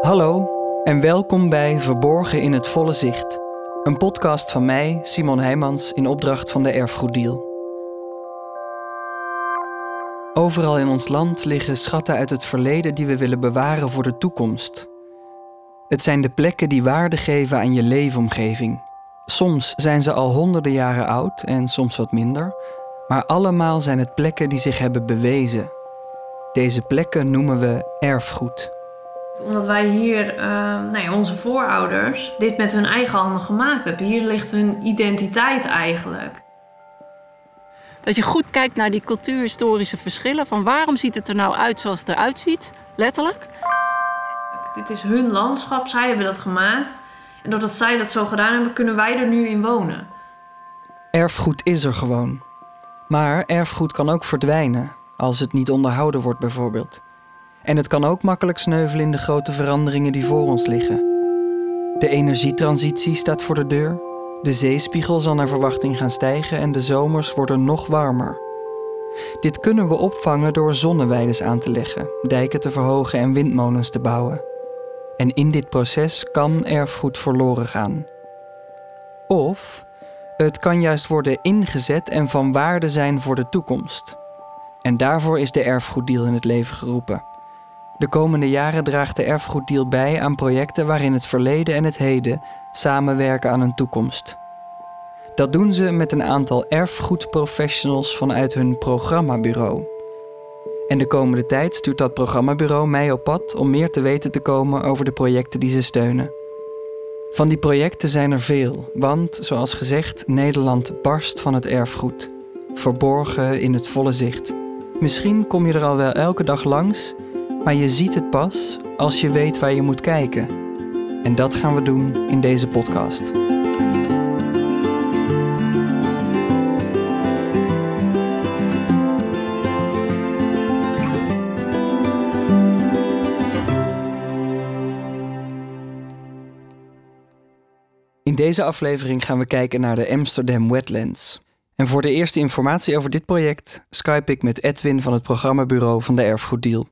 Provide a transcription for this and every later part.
Hallo en welkom bij Verborgen in het Volle Zicht. Een podcast van mij, Simon Heijmans, in opdracht van de Erfgoeddeal. Overal in ons land liggen schatten uit het verleden die we willen bewaren voor de toekomst. Het zijn de plekken die waarde geven aan je leefomgeving. Soms zijn ze al honderden jaren oud en soms wat minder, maar allemaal zijn het plekken die zich hebben bewezen. Deze plekken noemen we erfgoed. Omdat wij hier, uh, nou ja, onze voorouders, dit met hun eigen handen gemaakt hebben. Hier ligt hun identiteit eigenlijk. Dat je goed kijkt naar die cultuurhistorische verschillen. Van waarom ziet het er nou uit zoals het eruit ziet, letterlijk. Dit is hun landschap, zij hebben dat gemaakt. En doordat zij dat zo gedaan hebben, kunnen wij er nu in wonen. Erfgoed is er gewoon. Maar erfgoed kan ook verdwijnen, als het niet onderhouden wordt bijvoorbeeld. En het kan ook makkelijk sneuvelen in de grote veranderingen die voor ons liggen. De energietransitie staat voor de deur. De zeespiegel zal naar verwachting gaan stijgen en de zomers worden nog warmer. Dit kunnen we opvangen door zonneweiden aan te leggen, dijken te verhogen en windmolens te bouwen. En in dit proces kan erfgoed verloren gaan. Of het kan juist worden ingezet en van waarde zijn voor de toekomst. En daarvoor is de erfgoeddeal in het leven geroepen. De komende jaren draagt de erfgoeddeal bij aan projecten waarin het verleden en het heden samenwerken aan een toekomst. Dat doen ze met een aantal erfgoedprofessionals vanuit hun programmabureau. En de komende tijd stuurt dat programmabureau mij op pad om meer te weten te komen over de projecten die ze steunen. Van die projecten zijn er veel, want zoals gezegd, Nederland barst van het erfgoed, verborgen in het volle zicht. Misschien kom je er al wel elke dag langs, maar je ziet het pas als je weet waar je moet kijken. En dat gaan we doen in deze podcast. In deze aflevering gaan we kijken naar de Amsterdam Wetlands. En voor de eerste informatie over dit project skype ik met Edwin van het programmabureau van de Erfgoeddeal.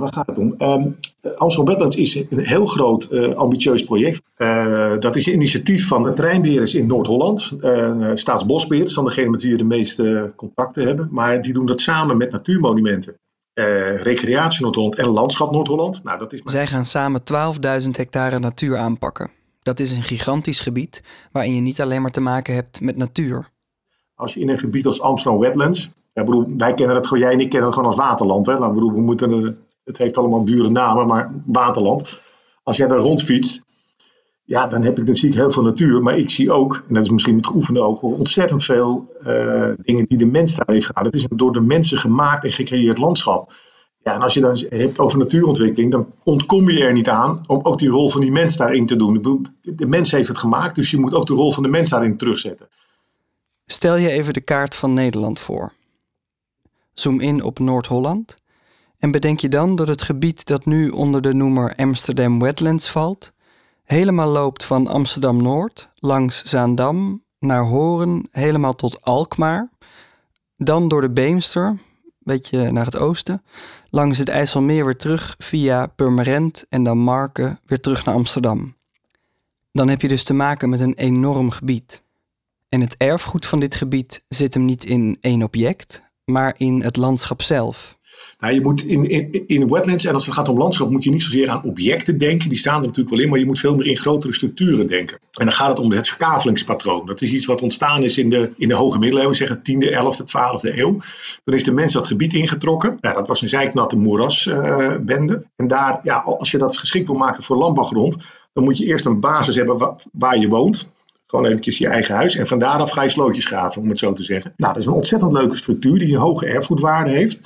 Waar gaat het om? Um, Amsterdam Wetlands is een heel groot, uh, ambitieus project. Uh, dat is een initiatief van de treinbeheerders in Noord-Holland. Uh, Staatsbosbeheer, dan degene met wie we de meeste contacten hebben. Maar die doen dat samen met natuurmonumenten. Recreatie Noord-Holland en Landschap Noord-Holland. Nou, dat is maar... Zij gaan samen 12.000 hectare natuur aanpakken. Dat is een gigantisch gebied waarin je niet alleen maar te maken hebt met natuur. Als je in een gebied als Amsterdam Wetlands, ja, bedoel, wij kennen het gewoon, jij en ik kennen het gewoon als waterland. Hè? Nou, bedoel, we moeten, het heeft allemaal dure namen, maar waterland. Als jij daar rondfietst, ja, dan, heb ik, ik heel veel natuur. Maar ik zie ook, en dat is misschien met geoefende ook, ontzettend veel uh, dingen die de mens daar heeft gedaan. Het is een door de mensen gemaakt en gecreëerd landschap. Ja, en als je dan hebt over natuurontwikkeling, dan ontkom je er niet aan om ook die rol van die mens daarin te doen. De mens heeft het gemaakt, dus je moet ook de rol van de mens daarin terugzetten. Stel je even de kaart van Nederland voor. Zoom in op Noord-Holland en bedenk je dan dat het gebied dat nu onder de noemer Amsterdam Wetlands valt, helemaal loopt van Amsterdam Noord langs Zaandam naar Horen helemaal tot Alkmaar, dan door de Beemster, beetje naar het oosten, langs het IJsselmeer weer terug via Purmerend en dan Marken weer terug naar Amsterdam. Dan heb je dus te maken met een enorm gebied. En het erfgoed van dit gebied zit hem niet in één object, maar in het landschap zelf. Nou, je moet in, in, in wetlands, en als het gaat om landschap, moet je niet zozeer aan objecten denken. Die staan er natuurlijk wel in, maar je moet veel meer in grotere structuren denken. En dan gaat het om het verkavelingspatroon. Dat is iets wat ontstaan is in de, in de hoge middeleeuwen, zeggen 10e, 11e, 12e eeuw. Dan is de mens dat gebied ingetrokken. Ja, dat was een zijknatte moerasbende. Uh, en daar, ja, als je dat geschikt wil maken voor landbouwgrond, dan moet je eerst een basis hebben waar, waar je woont. Gewoon eventjes je eigen huis. En van daaraf ga je slootjes graven, om het zo te zeggen. Nou, dat is een ontzettend leuke structuur die een hoge erfgoedwaarde heeft.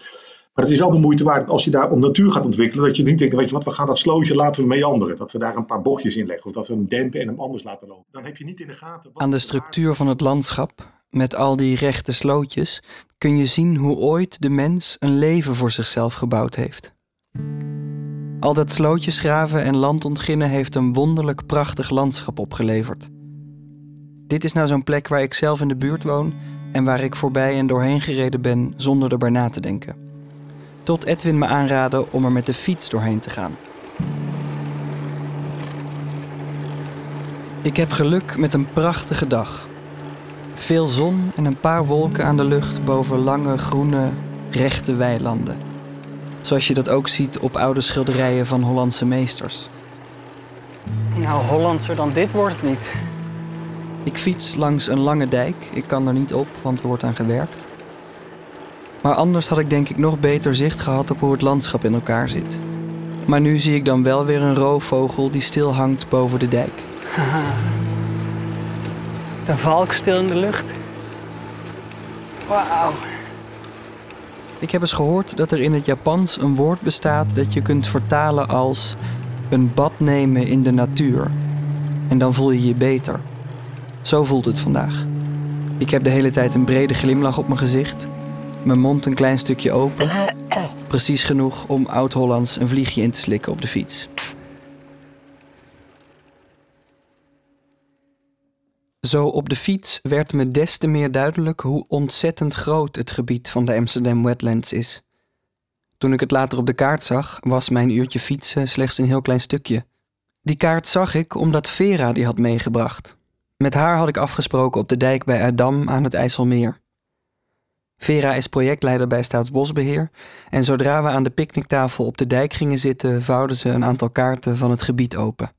Maar het is wel de moeite waard als je daar om natuur gaat ontwikkelen, dat je niet denkt, weet je wat, we gaan dat slootje laten we meanderen. Dat we daar een paar bochtjes in leggen of dat we hem dempen en hem anders laten lopen. Dan heb je niet in de gaten. Aan de structuur van het landschap, met al die rechte slootjes, kun je zien hoe ooit de mens een leven voor zichzelf gebouwd heeft. Al dat slootjesgraven en landontginnen heeft een wonderlijk prachtig landschap opgeleverd. Dit is nou zo'n plek waar ik zelf in de buurt woon en waar ik voorbij en doorheen gereden ben zonder erbij na te denken. Tot Edwin me aanraadde om er met de fiets doorheen te gaan. Ik heb geluk met een prachtige dag. Veel zon en een paar wolken aan de lucht boven lange, groene, rechte weilanden. Zoals je dat ook ziet op oude schilderijen van Hollandse meesters. Nou, Hollandser dan dit wordt het niet. Ik fiets langs een lange dijk. Ik kan er niet op, want er wordt aan gewerkt. Maar anders had ik denk ik nog beter zicht gehad op hoe het landschap in elkaar zit. Maar nu zie ik dan wel weer een roofvogel die stil hangt boven de dijk. Haha. De valk stil in de lucht. Wauw. Ik heb eens gehoord dat er in het Japans een woord bestaat dat je kunt vertalen als een bad nemen in de natuur. En dan voel je je beter. Zo voelt het vandaag. Ik heb de hele tijd een brede glimlach op mijn gezicht. Mijn mond een klein stukje open. Precies genoeg om oud-Hollands een vliegje in te slikken op de fiets. Zo op de fiets werd me des te meer duidelijk hoe ontzettend groot het gebied van de Amsterdam Wetlands is. Toen ik het later op de kaart zag, was mijn uurtje fietsen slechts een heel klein stukje. Die kaart zag ik omdat Vera die had meegebracht. Met haar had ik afgesproken op de dijk bij Adam aan het IJsselmeer. Vera is projectleider bij Staatsbosbeheer en zodra we aan de picknicktafel op de dijk gingen zitten, vouwden ze een aantal kaarten van het gebied open.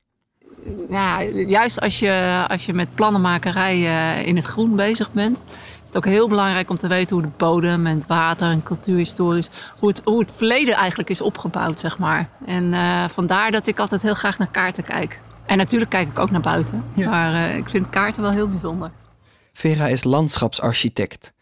Ja, juist als je, als je met plannenmakerij eh, in het groen bezig bent, is het ook heel belangrijk om te weten hoe de bodem en het water en cultuurhistorisch, hoe het, hoe het verleden eigenlijk is opgebouwd, zeg maar. En eh, vandaar dat ik altijd heel graag naar kaarten kijk. En natuurlijk kijk ik ook naar buiten, Ja. maar eh, ik vind kaarten wel heel bijzonder. Vera is landschapsarchitect.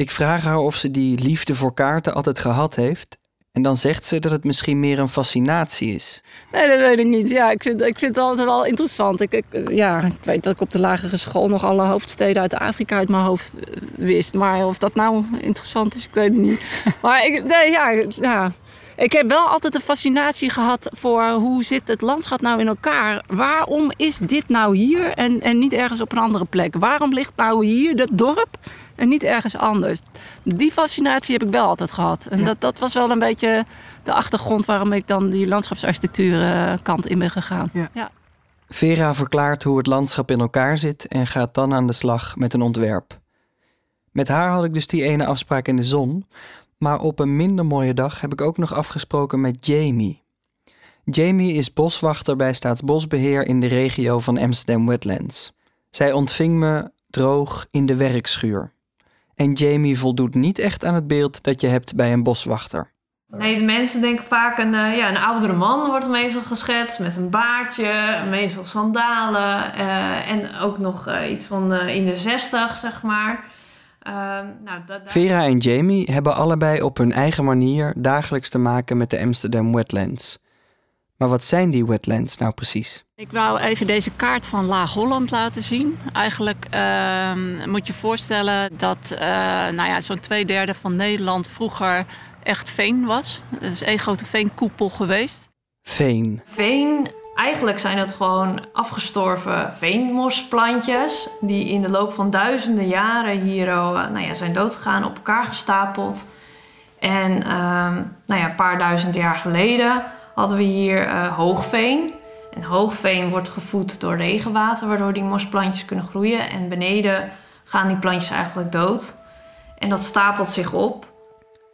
Ik vraag haar of ze die liefde voor kaarten altijd gehad heeft. En dan zegt ze dat het misschien meer een fascinatie is. Nee, dat weet ik niet. Ja, ik vind, ik vind het altijd wel interessant. Ik, ik, ja, ik weet dat ik op de lagere school nog alle hoofdsteden uit Afrika uit mijn hoofd eh, wist. Maar of dat nou interessant is, ik weet het niet. Maar ik, nee, ja, ja. ik heb wel altijd een fascinatie gehad voor hoe zit het landschap nou in elkaar. Waarom is dit nou hier en, en niet ergens op een andere plek? Waarom ligt nou hier dat dorp en niet ergens anders? Die fascinatie heb ik wel altijd gehad. En dat, dat was wel een beetje de achtergrond waarom ik dan die landschapsarchitectuur kant in ben gegaan. Ja. Vera verklaart hoe het landschap in elkaar zit en gaat dan aan de slag met een ontwerp. Met haar had ik dus die ene afspraak in de zon, maar op een minder mooie dag heb ik ook nog afgesproken met Jamie. Jamie is boswachter bij Staatsbosbeheer in de regio van Amsterdam Wetlands. Zij ontving me droog in de werkschuur. En Jamie voldoet niet echt aan het beeld dat je hebt bij een boswachter. Nee, de mensen denken vaak een, eh, ja, een oudere man wordt meestal geschetst met een baardje, meestal sandalen eh, en ook nog eh, iets van in de zestig, zeg maar. Ehm, nou, dat, dat- Vera en Jamie hebben allebei op hun eigen manier dagelijks te maken met de Amsterdam Wetlands. Maar wat zijn die wetlands nou precies? Ik wou even deze kaart van Laag-Holland laten zien. Eigenlijk ehm, moet je voorstellen dat eh, nou ja, zo'n twee derde van Nederland vroeger echt veen was. Het is één grote veenkoepel geweest. Veen. Veen, eigenlijk zijn het gewoon afgestorven veenmosplantjes. Die in de loop van duizenden jaren hier eh, nou ja, zijn doodgegaan, op elkaar gestapeld. En ehm, nou ja, een paar duizend jaar geleden hadden we hier eh, hoogveen. En hoogveen wordt gevoed door regenwater, waardoor die mosplantjes kunnen groeien. En beneden gaan die plantjes eigenlijk dood. En dat stapelt zich op.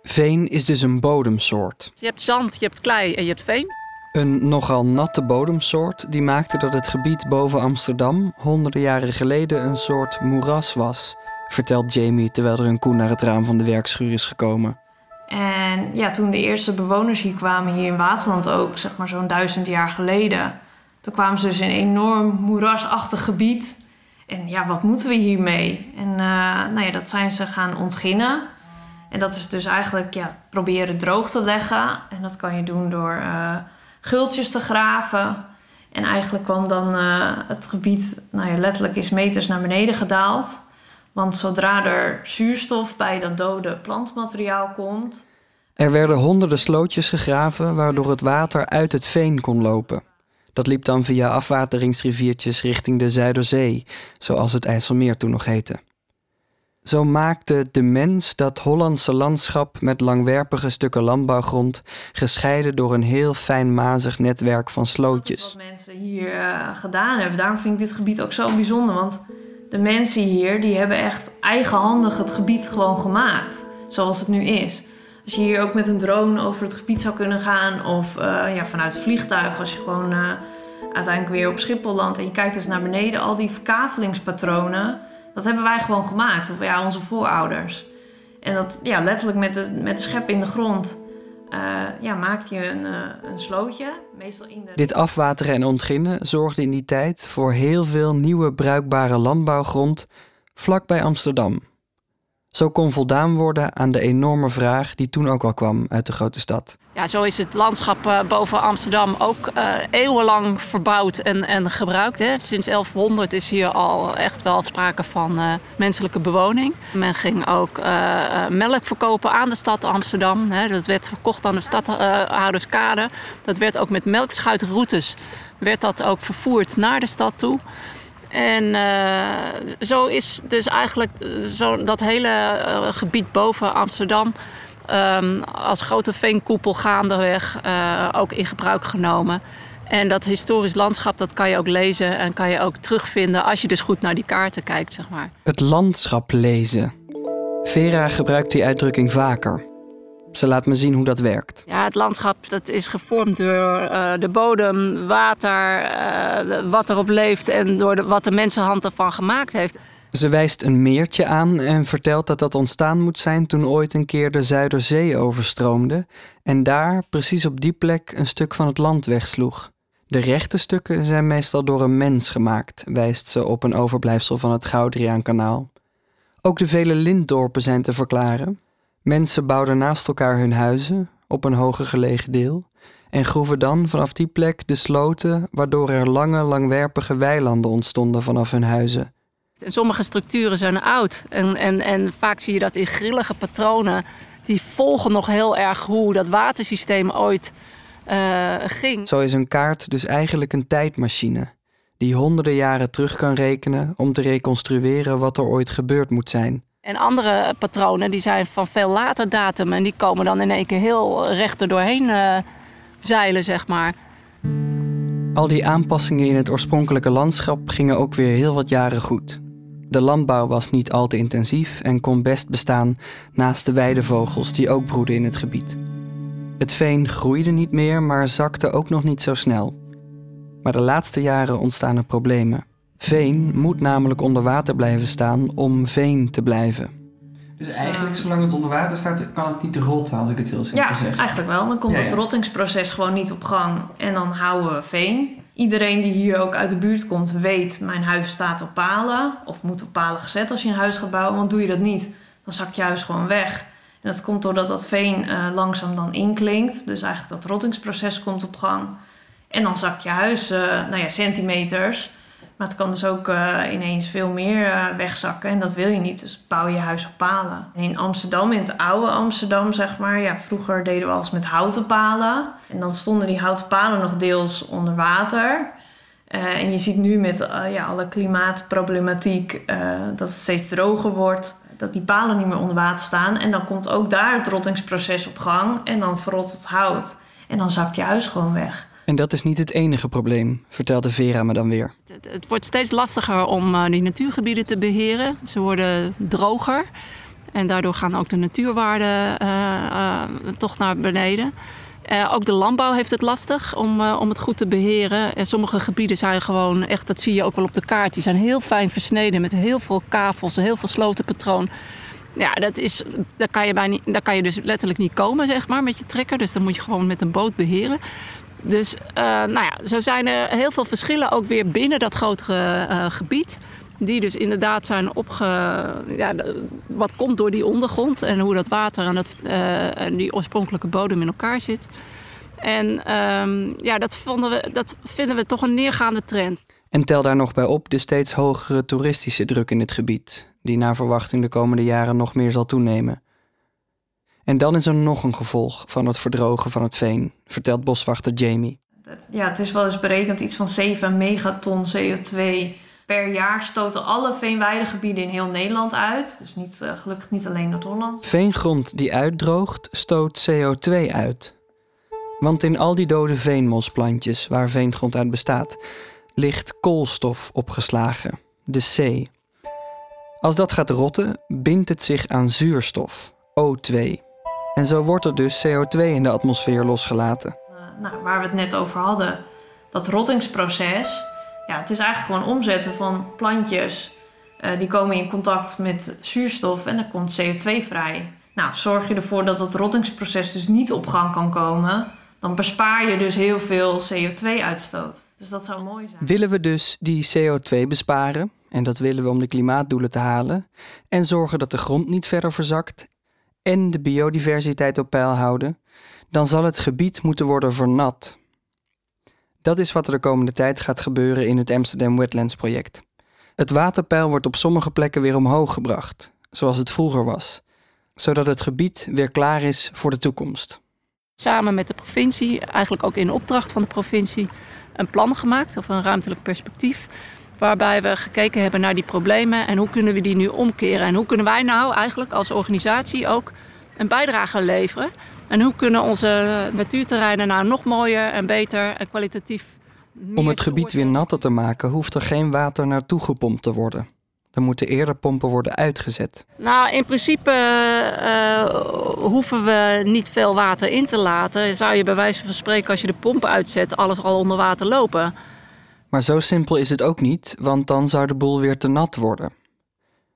Veen is dus een bodemsoort. Je hebt zand, je hebt klei en je hebt veen. Een nogal natte bodemsoort die maakte dat het gebied boven Amsterdam honderden jaren geleden een soort moeras was, vertelt Jamie terwijl er een koe naar het raam van de werkschuur is gekomen. En ja, toen de eerste bewoners hier kwamen, hier in Waterland ook, zeg maar zo'n duizend jaar geleden, toen kwamen ze dus in een enorm moerasachtig gebied. En ja, wat moeten we hiermee? En eh, nou ja, dat zijn ze gaan ontginnen. En dat is dus eigenlijk ja, proberen droog te leggen. En dat kan je doen door eh gultjes te graven. En eigenlijk kwam dan eh, het gebied, nou ja, letterlijk is meters naar beneden gedaald. Want zodra er zuurstof bij dat dode plantmateriaal komt, Er werden honderden slootjes gegraven waardoor het water uit het veen kon lopen. Dat liep dan via afwateringsriviertjes richting de Zuiderzee, zoals het IJsselmeer toen nog heette. Zo maakte de mens dat Hollandse landschap met langwerpige stukken landbouwgrond, gescheiden door een heel fijnmazig netwerk van slootjes. Dat is wat mensen hier uh, gedaan hebben. Daarom vind ik dit gebied ook zo bijzonder. Want de mensen hier die hebben echt eigenhandig het gebied gewoon gemaakt. Zoals het nu is. Als je hier ook met een drone over het gebied zou kunnen gaan. Of uh, ja, vanuit het vliegtuig. Als je gewoon uh, uiteindelijk weer op Schiphol landt. En je kijkt eens naar beneden. Al die verkavelingspatronen. Dat hebben wij gewoon gemaakt. Of ja, onze voorouders. En dat ja, letterlijk met de, met de schep in de grond. Uh, ja, je een, een slootje. In. Dit afwateren en ontginnen zorgde in die tijd voor heel veel nieuwe bruikbare landbouwgrond vlak bij Amsterdam. Zo kon voldaan worden aan de enorme vraag die toen ook al kwam uit de grote stad. Ja, zo is het landschap uh, boven Amsterdam ook uh, eeuwenlang verbouwd en, en gebruikt. Hè. Sinds 1100 is hier al echt wel sprake van uh, menselijke bewoning. Men ging ook melk verkopen aan de stad Amsterdam. Hè. Dat werd verkocht aan de stadhouderskade. Dat werd ook met melkschuitroutes werd dat ook vervoerd naar de stad toe. En uh, zo is dus eigenlijk zo dat hele uh, gebied boven Amsterdam um, als grote veenkoepel gaandeweg ook in gebruik genomen. En dat historisch landschap dat kan je ook lezen en kan je ook terugvinden als je dus goed naar die kaarten kijkt, zeg maar. Het landschap lezen. Vera gebruikt die uitdrukking vaker. Ze laat me zien hoe dat werkt. Ja, het landschap dat is gevormd door uh, de bodem, water, uh, wat erop leeft en door de, wat de mensenhand ervan gemaakt heeft. Ze wijst een meertje aan en vertelt dat dat ontstaan moet zijn toen ooit een keer de Zuiderzee overstroomde en daar, precies op die plek, een stuk van het land wegsloeg. De rechte stukken zijn meestal door een mens gemaakt, wijst ze op een overblijfsel van het Goudriaankanaal. Ook de vele lintdorpen zijn te verklaren. Mensen bouwden naast elkaar hun huizen op een hoger gelegen deel en groeven dan vanaf die plek de sloten, waardoor er lange, langwerpige weilanden ontstonden vanaf hun huizen. En sommige structuren zijn oud en, en, en vaak zie je dat in grillige patronen. Die volgen nog heel erg hoe dat watersysteem ooit uh, ging. Zo is een kaart dus eigenlijk een tijdmachine die honderden jaren terug kan rekenen om te reconstrueren wat er ooit gebeurd moet zijn. En andere patronen die zijn van veel later datum en die komen dan in één keer heel recht er doorheen uh, zeilen, zeg maar. Al die aanpassingen in het oorspronkelijke landschap gingen ook weer heel wat jaren goed. De landbouw was niet al te intensief en kon best bestaan naast de weidevogels die ook broeden in het gebied. Het veen groeide niet meer, maar zakte ook nog niet zo snel. Maar de laatste jaren ontstaan er problemen. Veen moet namelijk onder water blijven staan om veen te blijven. Dus eigenlijk, zolang het onder water staat, kan het niet rotten, als ik het heel simpel ja, zeg. eigenlijk wel. Dan komt Ja, het ja. rottingsproces gewoon niet op gang. En dan houden we veen. Iedereen die hier ook uit de buurt komt, weet... mijn huis staat op palen. Of moet op palen gezet als je een huis gaat bouwen. Want doe je dat niet, dan zakt je huis gewoon weg. En dat komt doordat dat veen eh, langzaam dan inklinkt. Dus eigenlijk dat rottingsproces komt op gang. En dan zakt je huis, eh, nou ja, centimeters... Maar het kan dus ook eh, ineens veel meer eh, wegzakken en dat wil je niet. Dus bouw je huis op palen. En in Amsterdam, in het oude Amsterdam zeg maar, ja, vroeger deden we alles met houten palen. En dan stonden die houten palen nog deels onder water. Eh, en je ziet nu met ja, alle klimaatproblematiek dat het steeds droger wordt. Dat die palen niet meer onder water staan. En dan komt ook daar het rottingsproces op gang. En dan verrot het hout. En dan zakt je huis gewoon weg. En dat is niet het enige probleem, vertelde Vera me dan weer. Het, wordt steeds lastiger om eh, die natuurgebieden te beheren. Ze worden droger. En daardoor gaan ook de natuurwaarden eh, eh, toch naar beneden. Ook de landbouw heeft het lastig om, om het goed te beheren. En sommige gebieden zijn gewoon echt, dat zie je ook wel op de kaart, die zijn heel fijn versneden met heel veel kavels heel veel slotenpatroon. Ja, dat is, daar, kan je bij niet, daar kan je dus letterlijk niet komen, zeg maar, met je trekker. Dus dan moet je gewoon met een boot beheren. Dus eh, nou ja, zo zijn er heel veel verschillen ook weer binnen dat grotere eh, gebied. Die dus inderdaad zijn opge... Ja, wat komt door die ondergrond en hoe dat water en, dat, eh, en die oorspronkelijke bodem in elkaar zit. En ehm, ja, dat, vonden we, dat vinden we toch een neergaande trend. En tel daar nog bij op de steeds hogere toeristische druk in het gebied, die naar verwachting de komende jaren nog meer zal toenemen. En dan is er nog een gevolg van het verdrogen van het veen, vertelt boswachter Jamie. Ja, het is wel eens berekend iets van 7 megaton CO2 Per jaar stoten alle veenweidegebieden in heel Nederland uit. Dus niet, uh, gelukkig niet alleen Noord-Holland. Veengrond die uitdroogt, stoot CO2 uit. Want in al die dode veenmosplantjes waar veengrond uit bestaat, ligt koolstof opgeslagen, de C. Als dat gaat rotten, bindt het zich aan zuurstof, O2. En zo wordt er dus CO2 in de atmosfeer losgelaten. Uh, nou, waar we het net over hadden, dat rottingsproces, ja, het is eigenlijk gewoon omzetten van plantjes. Uh, die komen in contact met zuurstof en er komt CO2 vrij. Nou, zorg je ervoor dat dat rottingsproces dus niet op gang kan komen, dan bespaar je dus heel veel CO2-uitstoot. Dus dat zou mooi zijn. Willen we dus die CO2 besparen, en dat willen we om de klimaatdoelen te halen, en zorgen dat de grond niet verder verzakt en de biodiversiteit op peil houden, dan zal het gebied moeten worden vernat. Dat is wat er de komende tijd gaat gebeuren in het Amsterdam Wetlands project. Het waterpeil wordt op sommige plekken weer omhoog gebracht, zoals het vroeger was, zodat het gebied weer klaar is voor de toekomst. Samen met de provincie, eigenlijk ook in opdracht van de provincie, een plan gemaakt of een ruimtelijk perspectief. Waarbij we gekeken hebben naar die problemen en hoe kunnen we die nu omkeren. En hoe kunnen wij nou eigenlijk als organisatie ook een bijdrage leveren. En hoe kunnen onze natuurterreinen nou nog mooier en beter en kwalitatief. Om het gebied weer natter te maken, hoeft er geen water naartoe gepompt te worden. Dan moeten eerder pompen worden uitgezet. Nou, in principe uh, hoeven we niet veel water in te laten. Zou je bij wijze van spreken, als je de pomp uitzet, alles al onder water lopen. Maar zo simpel is het ook niet, want dan zou de boel weer te nat worden.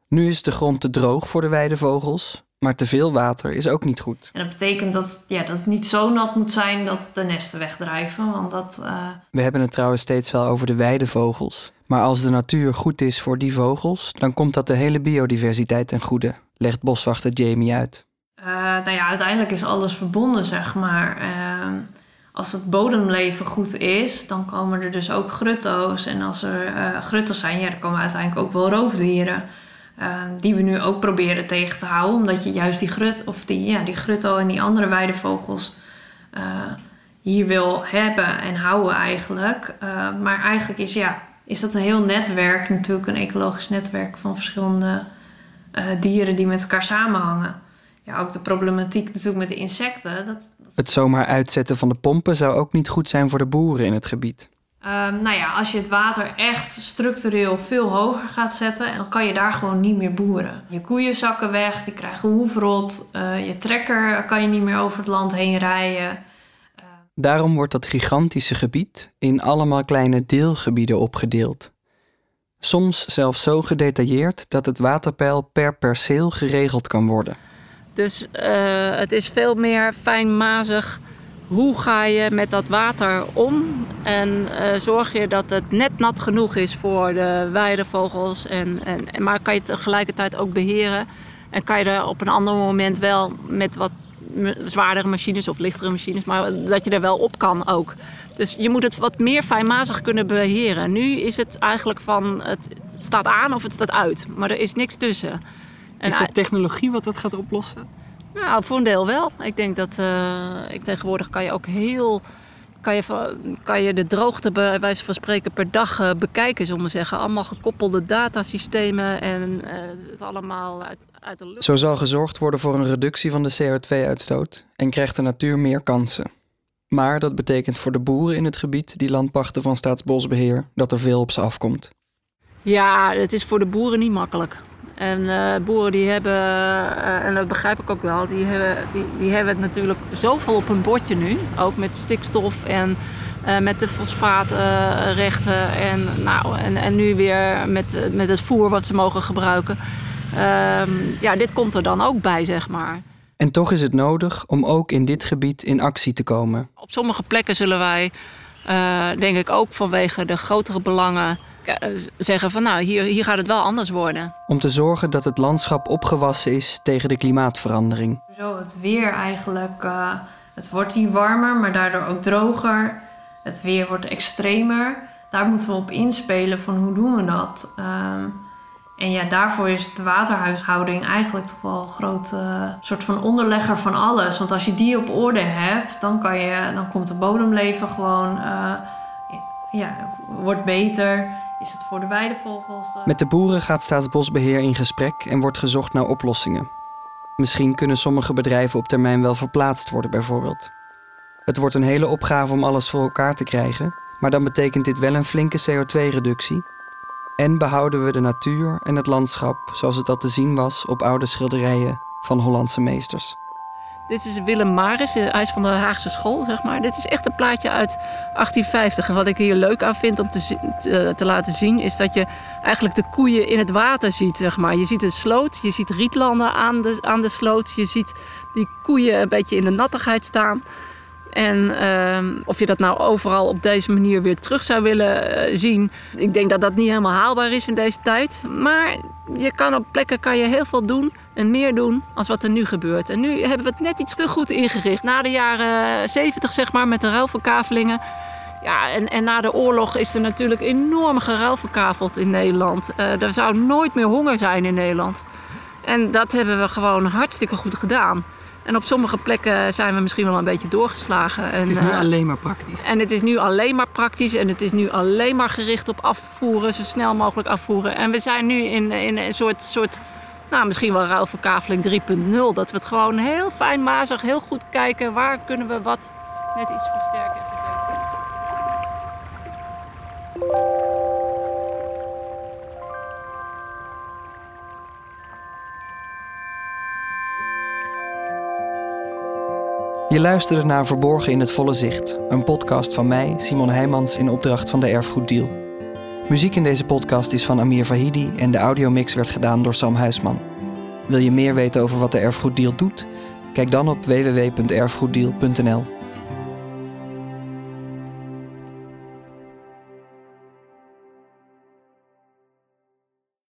Nu is de grond te droog voor de weidevogels, maar te veel water is ook niet goed. En dat betekent dat, ja, dat het niet zo nat moet zijn dat de nesten wegdrijven. Want dat, uh... We hebben het trouwens steeds wel over de weidevogels. Maar als de natuur goed is voor die vogels, dan komt dat de hele biodiversiteit ten goede, legt boswachter Jamie uit. Uh, nou ja, uiteindelijk is alles verbonden, zeg maar. Uh, als het bodemleven goed is, dan komen er dus ook grutto's. En als er uh, grutto's zijn, ja, dan komen uiteindelijk ook wel roofdieren. die we nu ook proberen tegen te houden. Omdat je juist die, grut, of die, ja, die grutto en die andere weidevogels hier wil hebben en houden eigenlijk. maar eigenlijk is ja, is dat een heel netwerk, natuurlijk een ecologisch netwerk van verschillende dieren die met elkaar samenhangen. Ja, ook de problematiek natuurlijk met de insecten. Dat, dat... Het zomaar uitzetten van de pompen zou ook niet goed zijn voor de boeren in het gebied. Um, nou ja, als je het water echt structureel veel hoger gaat zetten, dan kan je daar gewoon niet meer boeren. Je koeien zakken weg, die krijgen hoefrot, uh, je trekker kan je niet meer over het land heen rijden. Daarom wordt dat gigantische gebied in allemaal kleine deelgebieden opgedeeld. Soms zelfs zo gedetailleerd dat het waterpeil per perceel geregeld kan worden. Dus uh, het is veel meer fijnmazig. Hoe ga je met dat water om? En uh, zorg je dat het net nat genoeg is voor de weidevogels. En, en, maar kan je het tegelijkertijd ook beheren? En kan je er op een ander moment wel met wat zwaardere machines of lichtere machines, maar dat je er wel op kan ook. Dus je moet het wat meer fijnmazig kunnen beheren. Nu is het eigenlijk van het staat aan of het staat uit, maar er is niks tussen. En is dat technologie wat dat gaat oplossen? Nou, voor een deel wel. Ik denk dat uh, ik tegenwoordig kan je ook heel kan je, kan je de droogte bij wijze van spreken per dag uh, bekijken, zullen we zeggen. Allemaal gekoppelde datasystemen en uh, het allemaal uit, uit de lucht. Zo zal gezorgd worden voor een reductie van de CO2-uitstoot en krijgt de natuur meer kansen. Maar dat betekent voor de boeren in het gebied die landpachten van Staatsbosbeheer dat er veel op ze afkomt. Ja, het is voor de boeren niet makkelijk. En uh, boeren die hebben, uh, en dat begrijp ik ook wel, die hebben, die, die hebben het natuurlijk zoveel op hun bordje nu. Ook met stikstof en uh, met de fosfaatrechten en, nou, en, en nu weer met, met het voer wat ze mogen gebruiken. Ehm, ja, dit komt er dan ook bij, zeg maar. En toch is het nodig om ook in dit gebied in actie te komen. Op sommige plekken zullen wij, denk ik ook vanwege de grotere belangen eh, zeggen van nou, hier, hier gaat het wel anders worden. Om te zorgen dat het landschap opgewassen is tegen de klimaatverandering. Zo het weer eigenlijk, uh, het wordt hier warmer, maar daardoor ook droger. Het weer wordt extremer. Daar moeten we op inspelen van hoe doen we dat. Um, en ja, daarvoor is de waterhuishouding eigenlijk toch wel een grote uh, soort van onderlegger van alles. Want als je die op orde hebt, dan, kan je, dan komt het bodemleven gewoon, uh, ja, wordt beter Is het voor de weidevogels? eh, Met de boeren gaat Staatsbosbeheer in gesprek en wordt gezocht naar oplossingen. Misschien kunnen sommige bedrijven op termijn wel verplaatst worden, bijvoorbeeld. Het wordt een hele opgave om alles voor elkaar te krijgen, maar dan betekent dit wel een flinke CO2-reductie. En behouden we de natuur en het landschap zoals het al te zien was op oude schilderijen van Hollandse meesters. Dit is Willem Maris, hij is van de Haagse school, zeg maar. Dit is echt een plaatje uit 1850. En wat ik hier leuk aan vind om te, te, te laten zien... is dat je eigenlijk de koeien in het water ziet, zeg maar. Je ziet een sloot, je ziet rietlanden aan de, aan de sloot. Je ziet die koeien een beetje in de nattigheid staan. En ehm, of je dat nou overal op deze manier weer terug zou willen eh, zien... ik denk dat dat niet helemaal haalbaar is in deze tijd. Maar je kan op plekken kan je heel veel doen en meer doen als wat er nu gebeurt. En nu hebben we het net iets te goed ingericht. Na de jaren 70, zeg maar, met de ruilverkavelingen. Ja, en, en na de oorlog is er natuurlijk enorm geruilverkaveld in Nederland. Eh, er zou nooit meer honger zijn in Nederland. En dat hebben we gewoon hartstikke goed gedaan. En op sommige plekken zijn we misschien wel een beetje doorgeslagen. En, Het is nu eh, alleen maar praktisch. en het is nu alleen maar praktisch en het is nu alleen maar gericht op afvoeren, zo snel mogelijk afvoeren. En we zijn nu in, in een soort, soort, nou misschien wel ruilverkaveling 3.0. Dat we het gewoon heel fijnmazig, heel goed kijken waar kunnen we wat net iets versterken. Je luisterde naar Verborgen in het Volle Zicht, een podcast van mij, Simon Heijmans, in opdracht van de Erfgoeddeal. Muziek in deze podcast is van Amir Vahidi en de audiomix werd gedaan door Sam Huisman. Wil je meer weten over wat de Erfgoeddeal doet? Kijk dan op www.erfgoeddeal.nl.